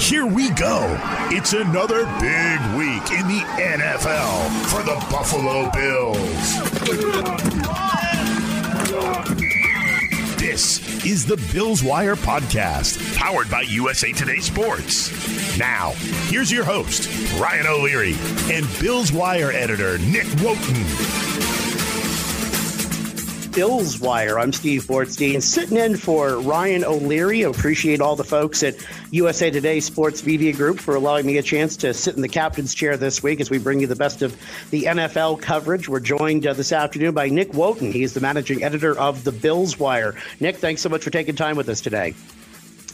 Here we go. It's another big week in the NFL for the Buffalo Bills. This is the Bills Wire Podcast, powered by USA Today Sports. Now, here's your host, Ryan O'Leary, and Bills Wire editor, Nick Wojton. Bills Wire. I'm Steve Bortstein, sitting in for Ryan O'Leary. I appreciate all the folks at USA Today Sports Media Group for allowing me a chance to sit in the captain's chair this week as we bring you the best of the NFL coverage. We're joined uh, this afternoon by Nick Wojton. He's the managing editor of the Bills Wire. Nick, thanks so much for taking time with us today.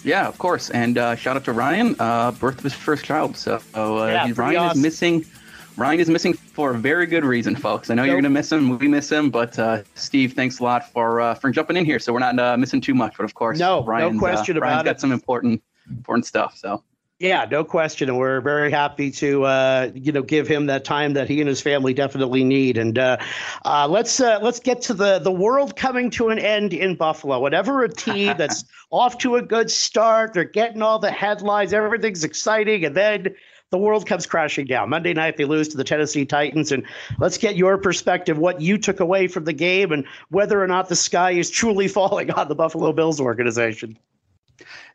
Yeah, of course. And uh, shout out to Ryan, uh, birth of his first child. So uh, yeah, Ryan awesome. is missing Ryan is missing for a very good reason, folks. I know nope. you're going to miss him. We miss him, but uh, Steve, thanks a lot for uh, for jumping in here. So we're not uh, missing too much, but of course, no, Ryan's, no question about Ryan's it. got some important important stuff. So. Yeah, no question, and we're very happy to uh, you know give him that time that he and his family definitely need. And uh, uh, let's uh, let's get to the the world coming to an end in Buffalo. Whatever a team that's off to a good start, they're getting all the headlines, everything's exciting, and then the world comes crashing down. Monday night, they lose to the Tennessee Titans. And let's get your perspective, what you took away from the game, and whether or not the sky is truly falling on the Buffalo Bills organization.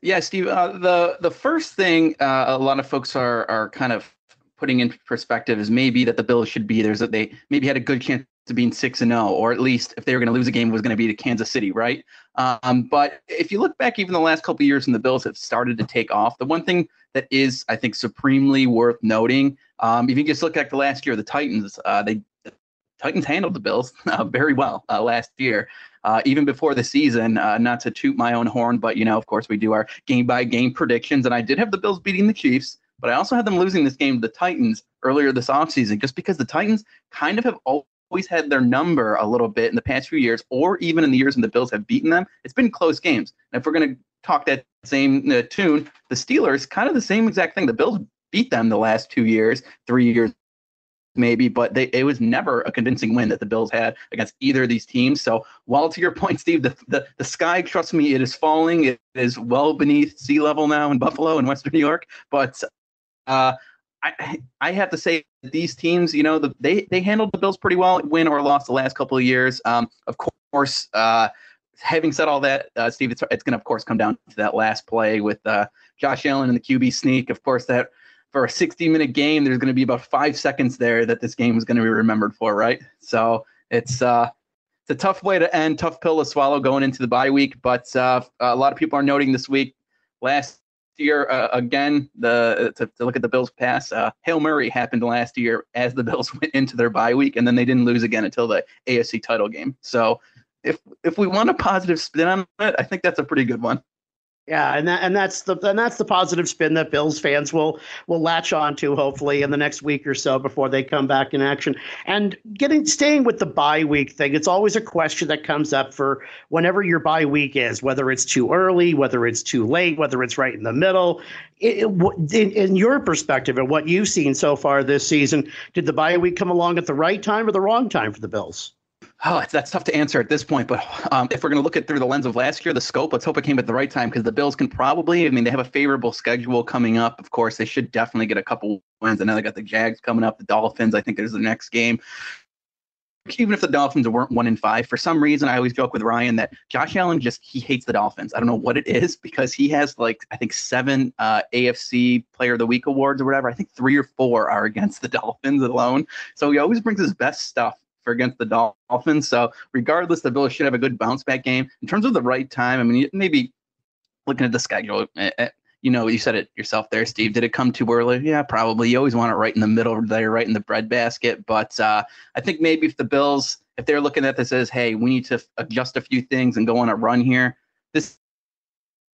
Yeah, Steve. Uh, the the first thing uh, a lot of folks are are kind of putting in perspective is maybe that the Bills should be there's that they maybe had a good chance to being six and zero, or at least if they were going to lose a game, was going to be to Kansas City, right? Um, but if you look back, even the last couple years when the Bills have started to take off, the one thing that is, I think, supremely worth noting. Um, if you just look at the last year, the Titans, uh, they the Titans handled the Bills uh, very well uh, last year. Uh, even before the season, uh, not to toot my own horn, but you know, of course, we do our game by game predictions, and I did have the Bills beating the Chiefs, but I also had them losing this game to the Titans earlier this offseason, just because the Titans kind of have always had their number a little bit in the past few years, or even in the years when the Bills have beaten them. It's been close games. And if we're going to talk that same uh, tune. The Steelers, kind of the same exact thing. The Bills beat them the last two years, three years maybe, but they, it was never a convincing win that the Bills had against either of these teams. So while to your point, Steve, the, the, the sky, trust me, it is falling. It is well beneath sea level now in Buffalo and Western New York. But uh, I, I have to say these teams, you know, the, they, they handled the Bills pretty well, win or lost the last couple of years. Um, of course, uh, having said all that, uh, Steve, it's, it's going to, of course, come down to that last play with uh, Josh Allen and the QB sneak. Of course, that for a 60 minute game, there's going to be about five seconds there that this game is going to be remembered for, right? So it's uh, it's a tough way to end, tough pill to swallow going into the bye week. But uh, a lot of people are noting this week, last year uh, again, the to, to, look at the Bills pass, uh, Hail Murray happened last year as the Bills went into their bye week, and then they didn't lose again until the AFC title game. So if if we want a positive spin on it, I think that's a pretty good one. Yeah, and that and that's the and that's the positive spin that Bills fans will will latch on to hopefully in the next week or so before they come back in action. And getting staying with the bye week thing, it's always a question that comes up for whenever your bye week is, whether it's too early, whether it's too late, whether it's right in the middle. It, in, in your perspective and what you've seen so far this season, did the bye week come along at the right time or the wrong time for the Bills? Oh, that's tough to answer at this point. But um, if we're going to look at through the lens of last year, the scope, let's hope it came at the right time because the Bills can probably, I mean, they have a favorable schedule coming up. Of course, they should definitely get a couple wins. I know they got the Jags coming up, the Dolphins. I think there's the next game. Even if the Dolphins weren't one in five, for some reason, I always joke with Ryan that Josh Allen just he hates the Dolphins. I don't know what it is because he has like I think seven uh, AFC Player of the Week awards or whatever. I think three or four are against the Dolphins alone. So he always brings his best stuff against the Dolphins. So regardless, the Bills should have a good bounce back game. In terms of the right time, I mean, maybe looking at the schedule, eh, eh, you know, you said it yourself there, Steve. Did it come too early? Yeah, probably. You always want it right in the middle there, right in the breadbasket. But uh, I think maybe if the Bills, if they're looking at this as, hey, we need to adjust a few things and go on a run here, this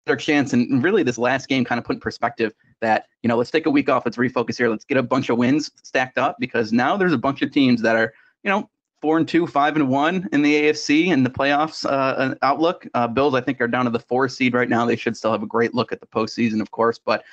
better chance. And really, this last game kind of put in perspective that you know, let's take a week off, let's refocus here, let's get a bunch of wins stacked up because now there's a bunch of teams that are you know four and two, five and one in the AFC and the playoffs uh, outlook. Uh, Bills, I think, are down to the four seed right now. They should still have a great look at the postseason, of course, but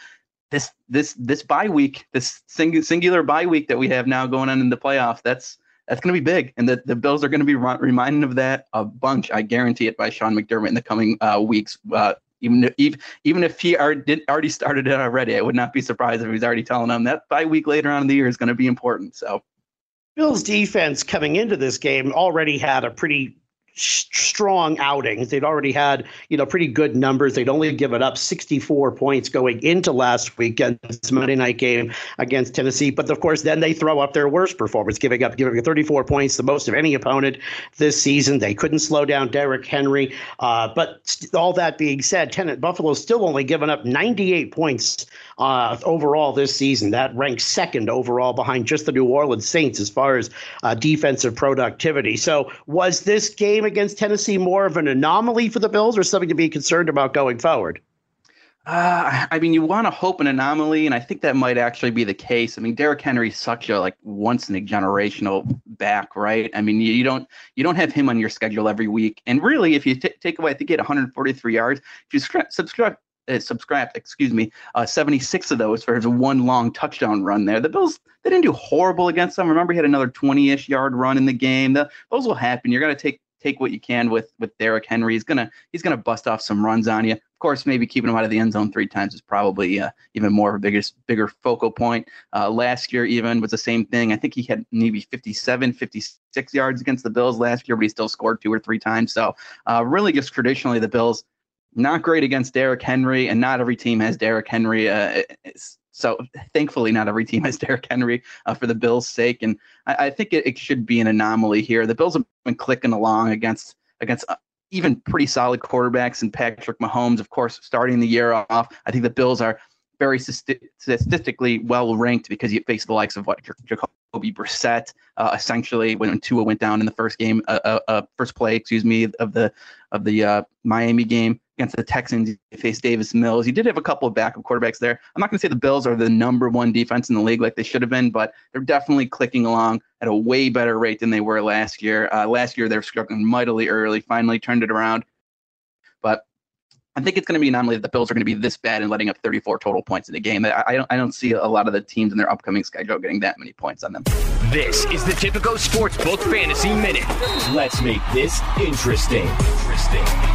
this this this bye week, this sing- singular bye week that we have now going on in the playoffs, that's that's going to be big, and the, the Bills are going to be reminded of that a bunch. I guarantee it by Sean McDermott in the coming uh, weeks. Uh, even if even if he already, already started it already, I would not be surprised if he's already telling them that bye week later on in the year is going to be important. So, Bills defense coming into this game already had a pretty strong outings. They'd already had, you know, pretty good numbers. They'd only given up 64 points going into last weekend's Monday night game against Tennessee. But of course, then they throw up their worst performance, giving up giving 34 points, the most of any opponent this season. They couldn't slow down Derrick Henry. Uh, but all that being said, Tenant Buffalo's still only given up 98 points uh, overall this season. That ranks second overall behind just the New Orleans Saints as far as uh, defensive productivity. So was this game against Tennessee more of an anomaly for the Bills or something to be concerned about going forward? Uh, I mean, you want to hope an anomaly, and I think that might actually be the case. I mean, Derrick Henry's such a like once in a generational back, right? I mean, you, you don't you don't have him on your schedule every week, and really, if you t- take away, I think he had 143 yards. If you subscribe uh, subscribed, excuse me, uh, 76 of those for his one long touchdown run there. The Bills, they didn't do horrible against them. Remember, he had another 20-ish yard run in the game. The, those will happen. You're going to take take what you can with with Derrick Henry. He's gonna he's gonna bust off some runs on you. Of course, maybe keeping him out of the end zone three times is probably uh, even more of a biggest bigger focal point. Uh, last year even was the same thing. I think he had maybe 57, 56 yards against the Bills last year, but he still scored two or three times. So uh, really, just traditionally the Bills not great against Derrick Henry, and not every team has Derrick Henry. Uh, so thankfully, not every team has Derrick Henry uh, for the Bills' sake, and I, I think it, it, should be an anomaly here. The Bills have been clicking along against against uh, even pretty solid quarterbacks, and Patrick Mahomes, of course, starting the year off. I think the Bills are very statistically well ranked because you face the likes of what Jacoby Brissett, uh, essentially when Tua went down in the first game, uh, uh, uh first play, excuse me, of the of the uh, Miami game against the Texans. He faced Davis Mills. He did have a couple of backup quarterbacks there. I'm not going to say the Bills are the number one defense in the league like they should have been, but they're definitely clicking along at a way better rate than they were last year. Uh, last year they were struggling mightily early, finally turned it around. But I think it's going to be an anomaly that the Bills are going to be this bad and letting up 34 total points in a game. I, I, don't, I don't see a lot of the teams in their upcoming schedule getting that many points on them. This is the Tipico Sportsbook Fantasy Minute. Let's make this interesting. Interesting.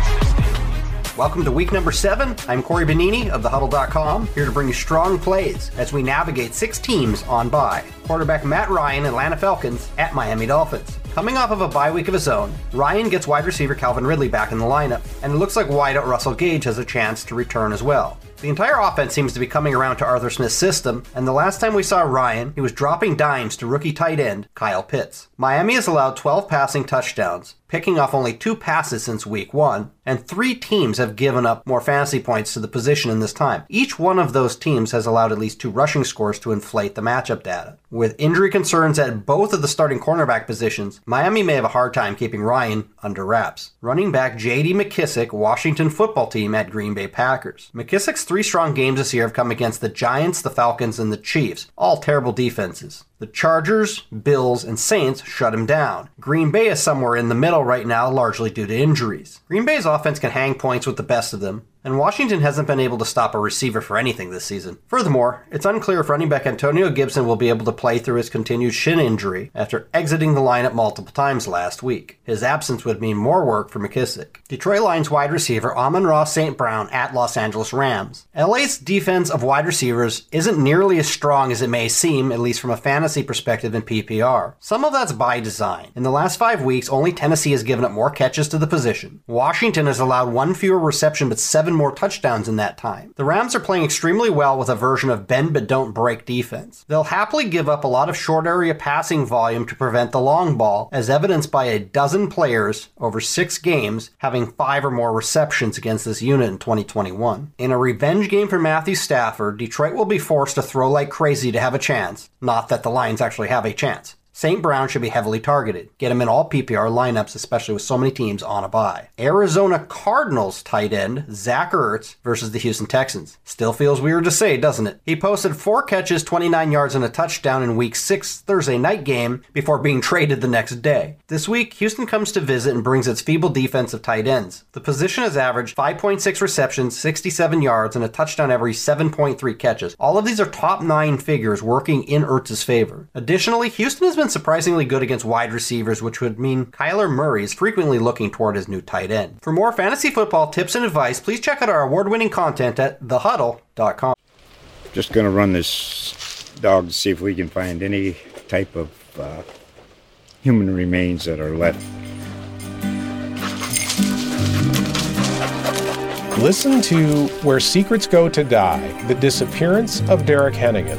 Welcome to week number seven. I'm Corey Benini of thehuddle.com, here to bring you strong plays as we navigate six teams on bye. Quarterback Matt Ryan, Atlanta Falcons, at Miami Dolphins. Coming off of a bye week of his own, Ryan gets wide receiver Calvin Ridley back in the lineup, and it looks like wideout Russell Gage has a chance to return as well. The entire offense seems to be coming around to Arthur Smith's system, and the last time we saw Ryan, he was dropping dimes to rookie tight end Kyle Pitts. Miami has allowed 12 passing touchdowns, picking off only two passes since week one, and three teams have given up more fantasy points to the position in this time. Each one of those teams has allowed at least two rushing scores to inflate the matchup data. With injury concerns at both of the starting cornerback positions, Miami may have a hard time keeping Ryan under wraps. Running back J.D. McKissic, Washington football team at Green Bay Packers. McKissic's three strong games this year have come against the Giants, the Falcons, and the Chiefs, all terrible defenses. The Chargers, Bills, and Saints shut him down. Green Bay is somewhere in the middle right now, largely due to injuries. Green Bay's offense can hang points with the best of them, and Washington hasn't been able to stop a receiver for anything this season. Furthermore, it's unclear if running back Antonio Gibson will be able to play through his continued shin injury after exiting the lineup multiple times last week. His absence would mean more work for McKissic. Detroit Lions wide receiver Amon-Ra St. Brown at Los Angeles Rams. LA's defense of wide receivers isn't nearly as strong as it may seem, at least from a fantasy perspective in PPR. Some of that's by design. In the last five weeks, only Tennessee has given up more catches to the position. Washington has allowed one fewer reception but seven seven more touchdowns in that time. The Rams are playing extremely well with a version of bend but don't break defense. They'll happily give up a lot of short area passing volume to prevent the long ball, as evidenced by a dozen players over six games having five or more receptions against this unit in 2021. In a revenge game for Matthew Stafford, Detroit will be forced to throw like crazy to have a chance. Not that the Lions actually have a chance. St. Brown should be heavily targeted. Get him in all PPR lineups, especially with so many teams on a bye. Arizona Cardinals tight end Zach Ertz versus the Houston Texans. Still feels weird to say, doesn't it? He posted four catches, 29 yards, and a touchdown in Week 6 Thursday night game before being traded the next day. This week, Houston comes to visit and brings its feeble defense of tight ends. The position has averaged 5.6 receptions, 67 yards, and a touchdown every 7.3 catches. All of these are top nine figures working in Ertz's favor. Additionally, Houston has been surprisingly good against wide receivers, which would mean Kyler Murray is frequently looking toward his new tight end. For more fantasy football tips and advice, please check out our award winning content at thehuddle.com. Just going to run this dog to see if we can find any type of uh, human remains that are left. Listen to Where Secrets Go to Die The Disappearance of Derek Hennigan.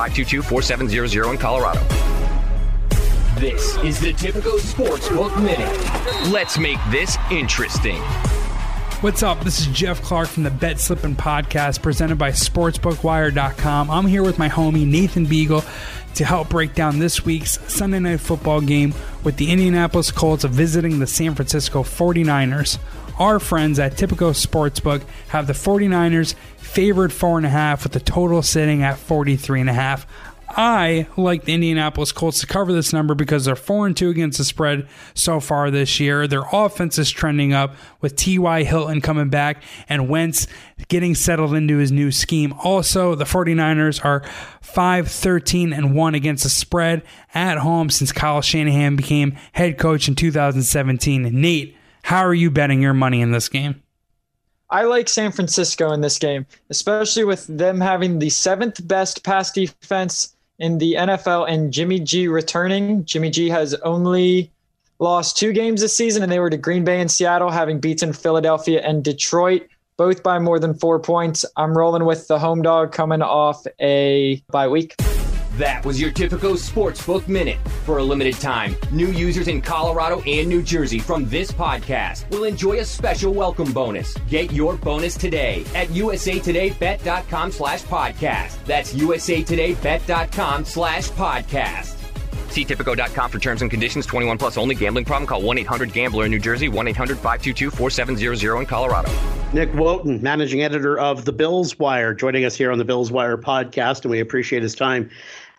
1-800-522-4700 in Colorado. This is the Tipico Sportsbook Minute. Let's make this interesting. What's up? This is Jeff Clark from the Bet Slippin' Podcast presented by SportsbookWire.com. I'm here with my homie Nathan Beagle to help break down this week's Sunday Night Football game with the Indianapolis Colts visiting the San Francisco 49ers. Our friends at Tipico Sportsbook have the 49ers favored 4.5 with the total sitting at 43 and a half. I like the Indianapolis Colts to cover this number because they're 4 and 2 against the spread so far this year. Their offense is trending up with T.Y. Hilton coming back and Wentz getting settled into his new scheme. Also, the 49ers are 5 13 and 1 against the spread at home since Kyle Shanahan became head coach in 2017. Nate, how are you betting your money in this game? I like San Francisco in this game, especially with them having the seventh best pass defense in the NFL and Jimmy G returning. Jimmy G has only lost two games this season, and they were to Green Bay and Seattle, having beaten Philadelphia and Detroit, both by more than four points. I'm rolling with the home dog coming off a bye week. That was your Tipico Sportsbook Minute. For a limited time, new users in Colorado and New Jersey from this podcast will enjoy a special welcome bonus. Get your bonus today at usatodaybet.com slash podcast. That's usatodaybet.com slash podcast. See Tipico.com for terms and conditions. 21 plus only. Gambling problem? Call 1-800-GAMBLER in New Jersey. 1-800-522-4700 in Colorado. Nick Wojton, managing editor of the Bills Wire, joining us here on the Bills Wire podcast, and we appreciate his time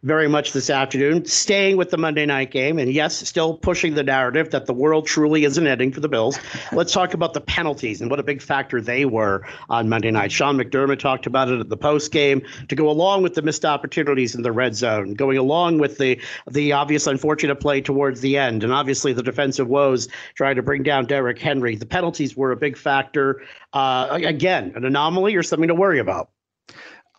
very much this afternoon, staying with the Monday night game, and yes, still pushing the narrative that the world truly isn't ending for the Bills. Let's talk about the penalties and what a big factor they were on Monday night. Sean McDermott talked about it at the post game to go along with the missed opportunities in the red zone, going along with the the obvious unfortunate play towards the end, and obviously the defensive woes trying to bring down Derrick Henry. The penalties were a big factor. Uh, again, an anomaly or something to worry about.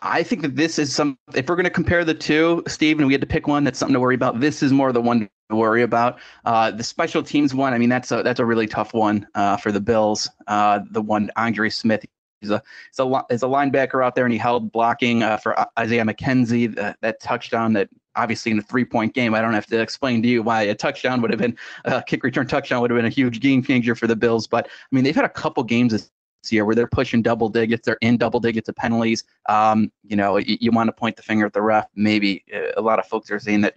I think that this is some. If we're going to compare the two, Steve, and we had to pick one that's something to worry about, this is more the one to worry about. Uh, the special teams one, I mean, that's a that's a really tough one uh, for the Bills. Uh, the one Andre Smith, he's a he's a he's a linebacker out there, and he held blocking uh, for Isaiah McKenzie that, that touchdown that obviously in a three point game. I don't have to explain to you why a touchdown would have been a kick return touchdown would have been a huge game changer for the Bills. But I mean, they've had a couple games this year where they're pushing double digits, they're in double digits of penalties. Um, you know, you, you want to point the finger at the ref. Maybe uh, a lot of folks are saying that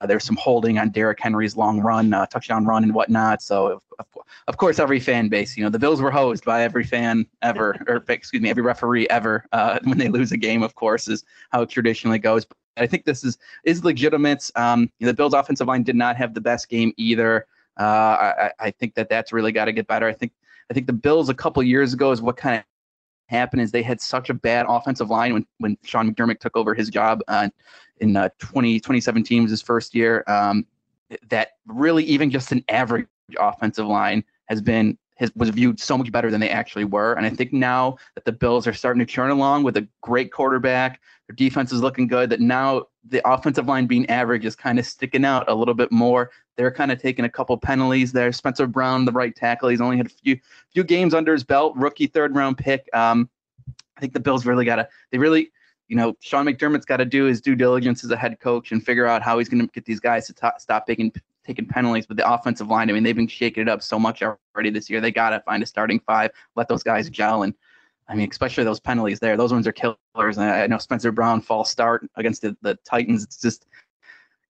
uh, there's some holding on Derrick Henry's long run, uh, touchdown run, and whatnot. So, of, of, course, every fan base, you know, the Bills were hosed by every fan ever, or excuse me, every referee ever uh, when they lose a game. Of course, is how it traditionally goes. But I think this is is legitimate. Um, the Bills' offensive line did not have the best game either. Uh, I, I think that that's really got to get better. I think I think the Bills a couple years ago is what kind of happened is they had such a bad offensive line when when Sean McDermott took over his job uh, in uh, 20, 2017 was his first year. Um, that really even just an average offensive line has been was viewed so much better than they actually were. And I think now that the Bills are starting to churn along with a great quarterback, their defense is looking good. That now the offensive line being average is kind of sticking out a little bit more. They're kind of taking a couple penalties there. Spencer Brown, the right tackle, he's only had a few few games under his belt. Rookie third round pick. Um, I think the Bills really got to. They really you know, Sean McDermott's got to do his due diligence as a head coach and figure out how he's going to get these guys to t- stop taking taking penalties. But the offensive line, I mean, they've been shaking it up so much already this year. They got to find a starting five, let those guys gel. And I mean, especially those penalties there, those ones are killers. And I know Spencer Brown false start against the, the Titans. It's just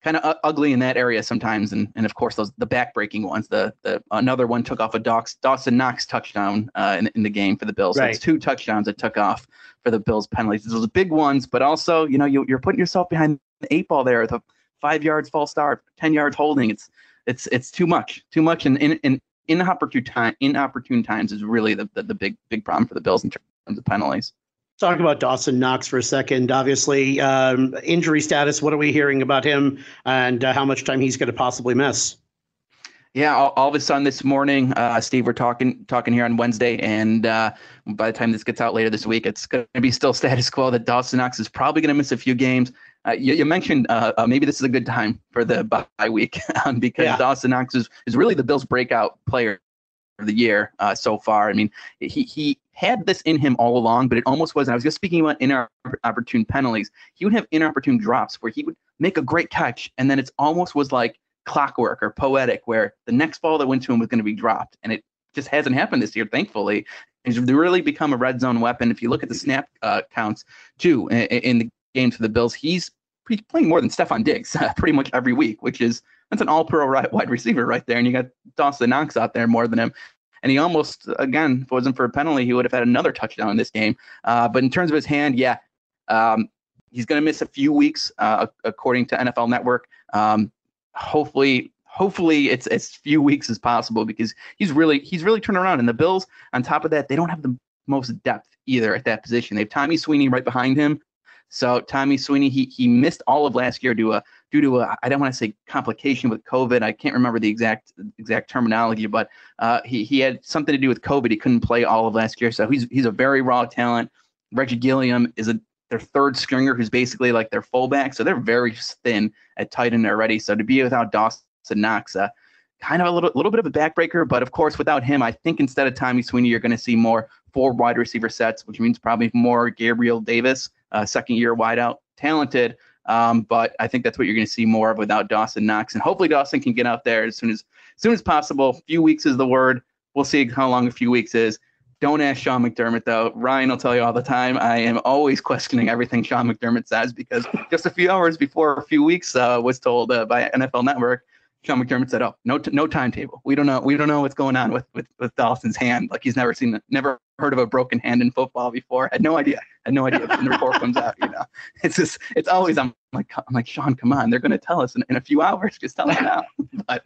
kind of ugly in that area sometimes. And and of course those the backbreaking ones. The the another one took off a Dawson Knox touchdown uh, in, in the game for the Bills. So right. it's two touchdowns that took off for the Bills penalties. Those big ones, but also you know you, you're putting yourself behind the eight ball there. The five yards false start, ten yards holding. It's it's it's too much, too much, and in in inopportune time inopportune times is really the, the the big big problem for the Bills in terms of penalties. Talk about Dawson Knox for a second. Obviously, um, injury status. What are we hearing about him, and uh, how much time he's going to possibly miss? Yeah, all, all, of a sudden this morning, uh, Steve, we're talking talking here on Wednesday, and uh, by the time this gets out later this week, it's going to be still status quo that Dawson Knox is probably going to miss a few games. Uh, you, you, mentioned uh, uh, maybe this is a good time for the bye week um, because yeah. Dawson Knox is, is really the Bills' breakout player of the year uh, so far. I mean, he he had this in him all along, but it almost wasn't. I was just speaking about inopportune penalties. He would have inopportune drops where he would make a great catch, and then it's almost was like clockwork or poetic, where the next ball that went to him was going to be dropped, and it just hasn't happened this year, thankfully. He's really become a red zone weapon. If you look at the snap uh, counts too in, in, the games for the Bills, he's playing more than Stefon Diggs pretty much every week, which is that's an all-pro right, wide receiver right there, and you got Dawson Knox out there more than him. And he almost, again, if it wasn't for a penalty, he would have had another touchdown in this game. Uh, but in terms of his hand, yeah, um, he's going to miss a few weeks, uh, according to NFL Network. Um, hopefully, hopefully it's as few weeks as possible because he's really he's really turned around. And the Bills, on top of that, they don't have the most depth either at that position. They have Tommy Sweeney right behind him. So Tommy Sweeney, he he missed all of last year due to a due to a I don't want to say complication with COVID. I can't remember the exact exact terminology, but uh, he he had something to do with COVID. He couldn't play all of last year, so he's he's a very raw talent. Reggie Gilliam is a their third stringer, who's basically like their fullback. So they're very thin at tight end already. So to be without Dawson Knox, uh, kind of a little little bit of a backbreaker. But of course, without him, I think instead of Tommy Sweeney, you're going to see more four wide receiver sets, which means probably more Gabriel Davis uh, second year wideout, talented. Um, but I think that's what you're going to see more of without Dawson Knox, and hopefully Dawson can get out there as soon as, as soon as possible. A few weeks is the word. We'll see how long a few weeks is. Don't ask Sean McDermott though. Ryan will tell you all the time. I am always questioning everything Sean McDermott says because just a few hours before a few weeks uh, was told uh, by NFL Network Sean McDermott said, "Oh, no, t- no timetable. We don't know. We don't know what's going on with with with Dawson's hand. Like he's never seen, never heard of a broken hand in football before. Had no idea. Had no idea when the report comes out. You know, it's just, it's always I'm like, I'm like Sean, come on, they're going to tell us in, in a few hours. Just tell us now. but,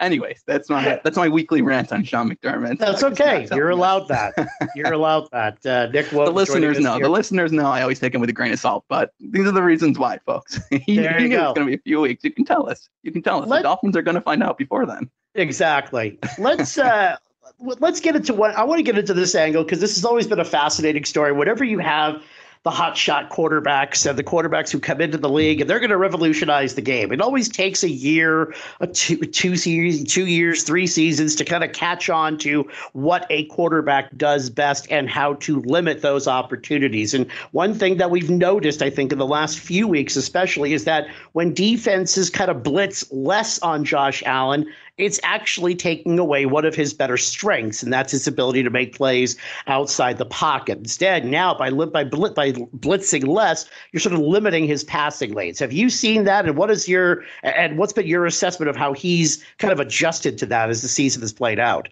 anyways, that's my that's my weekly rant on Sean McDermott. That's okay. You're allowed that. You're allowed that. Uh, Nick, the listeners know. The listeners know. I always take him with a grain of salt, but these are the reasons why, folks. he, there you he go. It's going to be a few weeks. You can tell us. You can tell us. Let, the Dolphins are going to find out before then. Exactly. Let's. uh let's get into what I want to get into this angle because this has always been a fascinating story. Whatever you have the hot shot quarterbacks and the quarterbacks who come into the league and they're going to revolutionize the game. It always takes a year, a two, two series, two years, three seasons to kind of catch on to what a quarterback does best and how to limit those opportunities. And one thing that we've noticed, I think, in the last few weeks, especially, is that when defenses kind of blitz less on Josh Allen, it's actually taking away one of his better strengths, and that's his ability to make plays outside the pocket. Instead, now by by by blitzing less, you're sort of limiting his passing lanes. Have you seen that? And what is your and what's been your assessment of how he's kind of adjusted to that as the season has played out?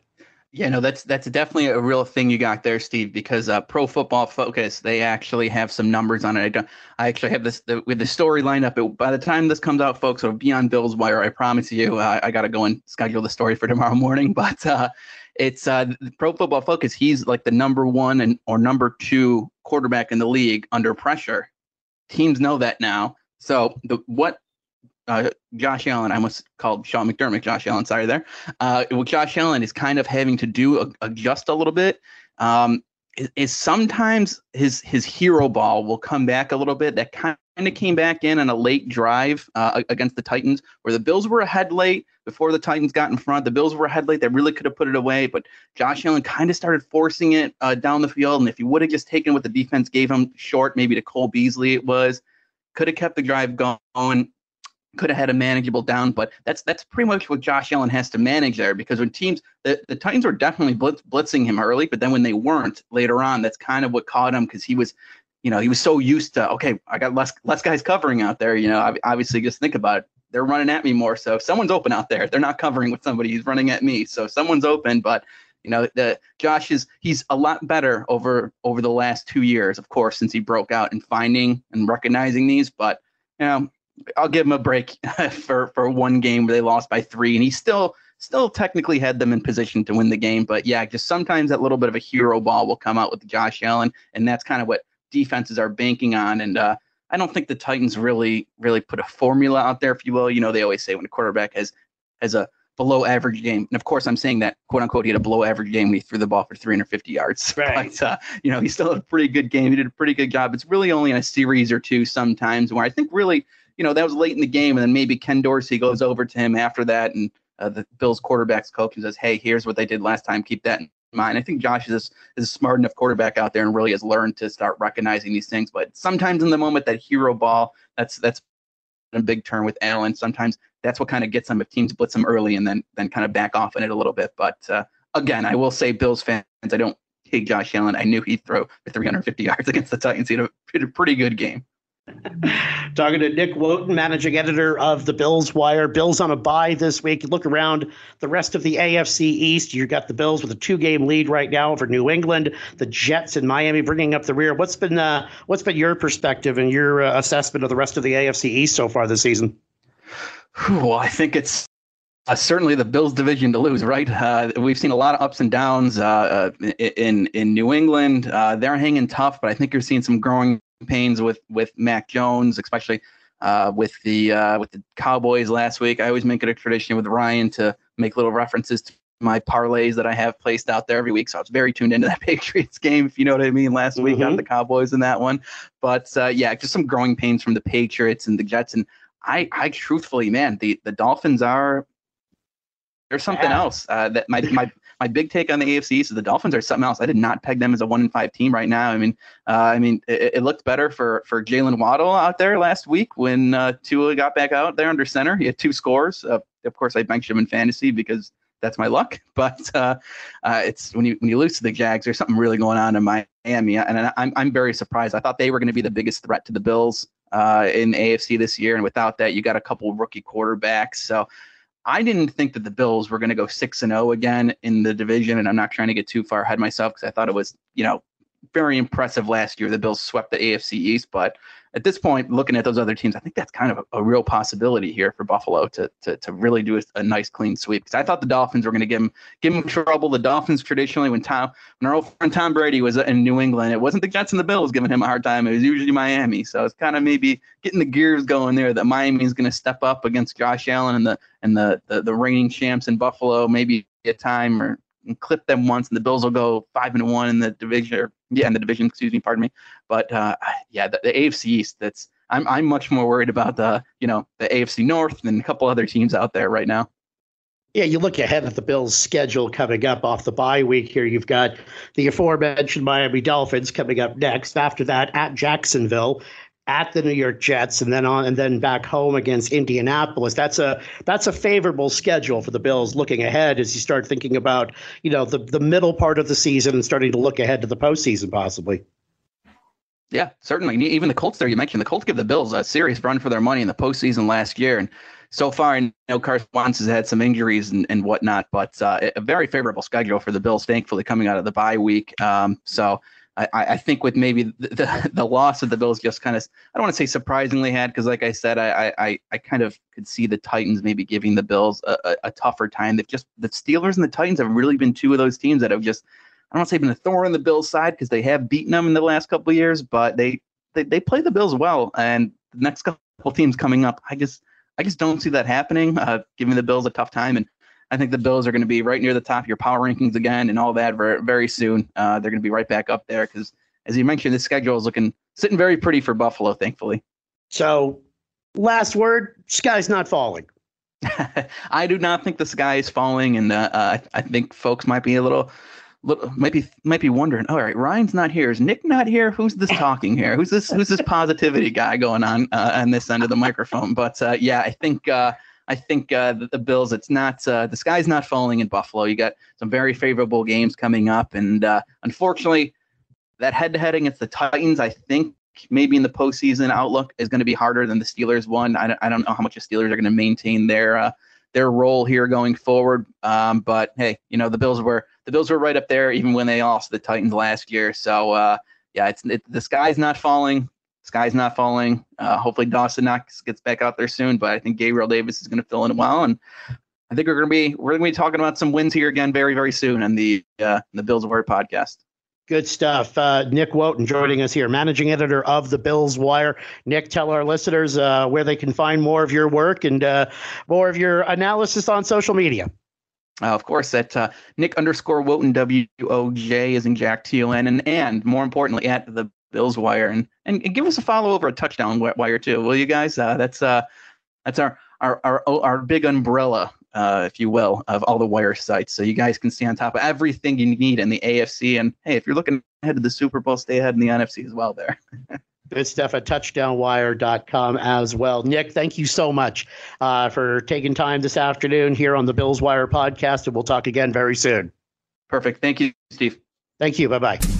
Yeah, no, that's that's definitely a real thing you got there, Steve. Because uh, Pro Football Focus, they actually have some numbers on it. I, don't, I actually have this the, with the story lined up. It, by the time this comes out, folks, it'll be on Bill's Wire. I promise you. Uh, I got to go and schedule the story for tomorrow morning. But uh, it's uh, Pro Football Focus. He's like the number one and or number two quarterback in the league under pressure. Teams know that now. So the what uh, Josh Allen, I almost called Sean McDermott Josh Allen. Sorry there. Uh, well, Josh Allen is kind of having to do adjust a little bit. Um, is, is sometimes his his hero ball will come back a little bit. That kind of came back in on a late drive uh, against the Titans, where the Bills were ahead late before the Titans got in front. The Bills were ahead late; they really could have put it away, but Josh Allen kind of started forcing it uh, down the field. And if he would have just taken what the defense gave him short, maybe to Cole Beasley, it was could have kept the drive going could have had a manageable down, but that's that's pretty much what Josh Allen has to manage there because when teams the, the Titans were definitely blitz, blitzing him early, but then when they weren't later on, that's kind of what caught him because he was, you know, he was so used to okay, I got less less guys covering out there. You know, obviously just think about it. They're running at me more, so if someone's open out there, they're not covering with somebody who's running at me. So someone's open, but you know, the Josh is he's a lot better over over the last two years, of course, since he broke out and finding and recognizing these, but you know I'll give him a break for for one game where they lost by three, and he still still technically had them in position to win the game. But yeah, just sometimes that little bit of a hero ball will come out with Josh Allen, and that's kind of what defenses are banking on. And uh, I don't think the Titans really really put a formula out there, if you will. You know, they always say when a quarterback has has a below average game, and of course I'm saying that quote unquote he had a below average game when he threw the ball for 350 yards. Right. But uh, you know, he still had a pretty good game. He did a pretty good job. It's really only in a series or two sometimes where I think really you know, that was late in the game, and then maybe Ken Dorsey goes over to him after that, and uh, the Bills quarterbacks coach and says, "Hey, here's what they did last time. Keep that in mind." I think Josh is is a smart enough quarterback out there and really has learned to start recognizing these things. But sometimes in the moment, that hero ball, that's that's a big turn with Allen. Sometimes that's what kind of gets them if teams blitz them early and then then kind of back off in it a little bit. But uh, again, I will say, Bills fans, I don't hate Josh Allen. I knew he'd throw for 350 yards against the Titans. He had a pretty good game. Talking to Nick Wojton, managing editor of the Bills Wire. Bills on a bye this week. Look around the rest of the AFC East. You got the Bills with a two-game lead right now over New England. The Jets in Miami bringing up the rear. What's been uh, what's been your perspective and your uh, assessment of the rest of the AFC East so far this season? Well, I think it's uh, certainly the Bills division to lose, right? Uh, we've seen a lot of ups and downs uh, uh in in New England. Uh, they're hanging tough, but I think you're seeing some growing pains with with Mac Jones, especially uh, with the uh, with the Cowboys last week. I always make it a tradition with Ryan to make little references to my parlays that I have placed out there every week. So I was very tuned into that Patriots game, if you know what I mean, last mm-hmm. week on the Cowboys in that one. But uh, yeah, just some growing pains from the Patriots and the Jets. And I, I truthfully, man, the the Dolphins are there's something yeah. else uh, that my my my big take on the AFC is the Dolphins are something else. I did not peg them as a one in five team right now. I mean, uh, I mean, it, it, looked better for for Jaylen Waddle out there last week when uh, Tua got back out there under center. He had two scores. Uh, of course, I benched him in fantasy because that's my luck. But uh, uh, it's when you when you lose to the Jags, there's something really going on in Miami, and I'm I'm very surprised. I thought they were going to be the biggest threat to the Bills uh, in AFC this year, and without that, you got a couple rookie quarterbacks. So I didn't think that the Bills were going to go six and zero oh again in the division, and I'm not trying to get too far ahead myself because I thought it was, you know, very impressive last year. The Bills swept the AFC East, but at this point, looking at those other teams, I think that's kind of a, a real possibility here for Buffalo to to, to really do a, a nice clean sweep. Because I thought the Dolphins were going to give them give them trouble. The Dolphins traditionally, when Tom when our old friend Tom Brady was in New England, it wasn't the Jets and the Bills giving him a hard time. It was usually Miami. So it's kind of maybe getting the gears going there. That Miami is going to step up against Josh Allen and the and the the, the reigning champs in Buffalo. Maybe a time or and clip them once, and the Bills will go five and one in the division. Or, yeah, in the division. Excuse me, pardon me. But uh, yeah, the, the AFC East. That's I'm I'm much more worried about the you know the AFC North than a couple other teams out there right now. Yeah, you look ahead at the Bills' schedule coming up off the bye week here. You've got the aforementioned Miami Dolphins coming up next. After that, at Jacksonville, at the New York Jets and then on and then back home against Indianapolis. That's a that's a favorable schedule for the Bills looking ahead as you start thinking about, you know, the the middle part of the season and starting to look ahead to the postseason possibly. Yeah, certainly. Even the Colts there, you mentioned the Colts give the Bills a serious run for their money in the postseason last year. And so far, I know Carson Wentz has had some injuries and, and whatnot, but uh, a very favorable schedule for the Bills, thankfully, coming out of the bye week. Um, so I, I think with maybe the, the, the loss of the Bills just kind of I don't want to say surprisingly had because like I said I, I I kind of could see the Titans maybe giving the Bills a, a, a tougher time. They've just the Steelers and the Titans have really been two of those teams that have just I don't want to say been a thorn in the Bills' side because they have beaten them in the last couple of years, but they, they they play the Bills well. And the next couple teams coming up, I just I just don't see that happening. Uh, giving the Bills a tough time, and I think the Bills are going to be right near the top of your power rankings again, and all that very, very soon. Uh, they're going to be right back up there because, as you mentioned, the schedule is looking sitting very pretty for Buffalo, thankfully. So, last word: sky's not falling. I do not think the sky is falling, and uh, uh, I think folks might be a little, little, might be might be wondering. All right, Ryan's not here. Is Nick not here? Who's this talking here? Who's this? Who's this positivity guy going on uh, on this end of the microphone? But uh, yeah, I think uh, I think uh, the, the, Bills. It's not the sky's not falling in Buffalo. You got some very favorable games coming up, and unfortunately, that head-to-head against the Titans, I think maybe in the postseason outlook is going to be harder than the Steelers one. I don't, I don't know how much the Steelers are going to maintain their uh, their role here going forward. Um, but hey, you know the Bills were the Bills were right up there even when they lost the Titans last year. So uh, yeah, it's it, the sky's not falling. Sky's not falling. Uh, hopefully Dawson Knox gets back out there soon, but I think Gabriel Davis is going to fill in well, and I think we're going to be we're going to be talking about some wins here again very very soon in the uh, the Bills Wire podcast. Good stuff. Uh, Nick Wojton joining us here, managing editor of the Bills Wire. Nick, tell our listeners uh, where they can find more of your work and uh, more of your analysis on social media. Uh, of course, at uh, Nick underscore Wojton, W O J is in Jack T O N, and and more importantly, at the Bills Wire, and, and, and give us a follow over a touchdown wire too, will you guys? Uh, that's uh, that's our our our our big umbrella uh, if you will, of all the wire sites. So you guys can see on top of everything you need in the AFC. And hey, if you're looking ahead to the Super Bowl, stay ahead in the NFC as well there. Good stuff at touchdownwire.com as well. Nick, thank you so much uh, for taking time this afternoon here on the Bills Wire podcast. And we'll talk again very soon. Perfect. Thank you, Steve. Thank you. Bye bye.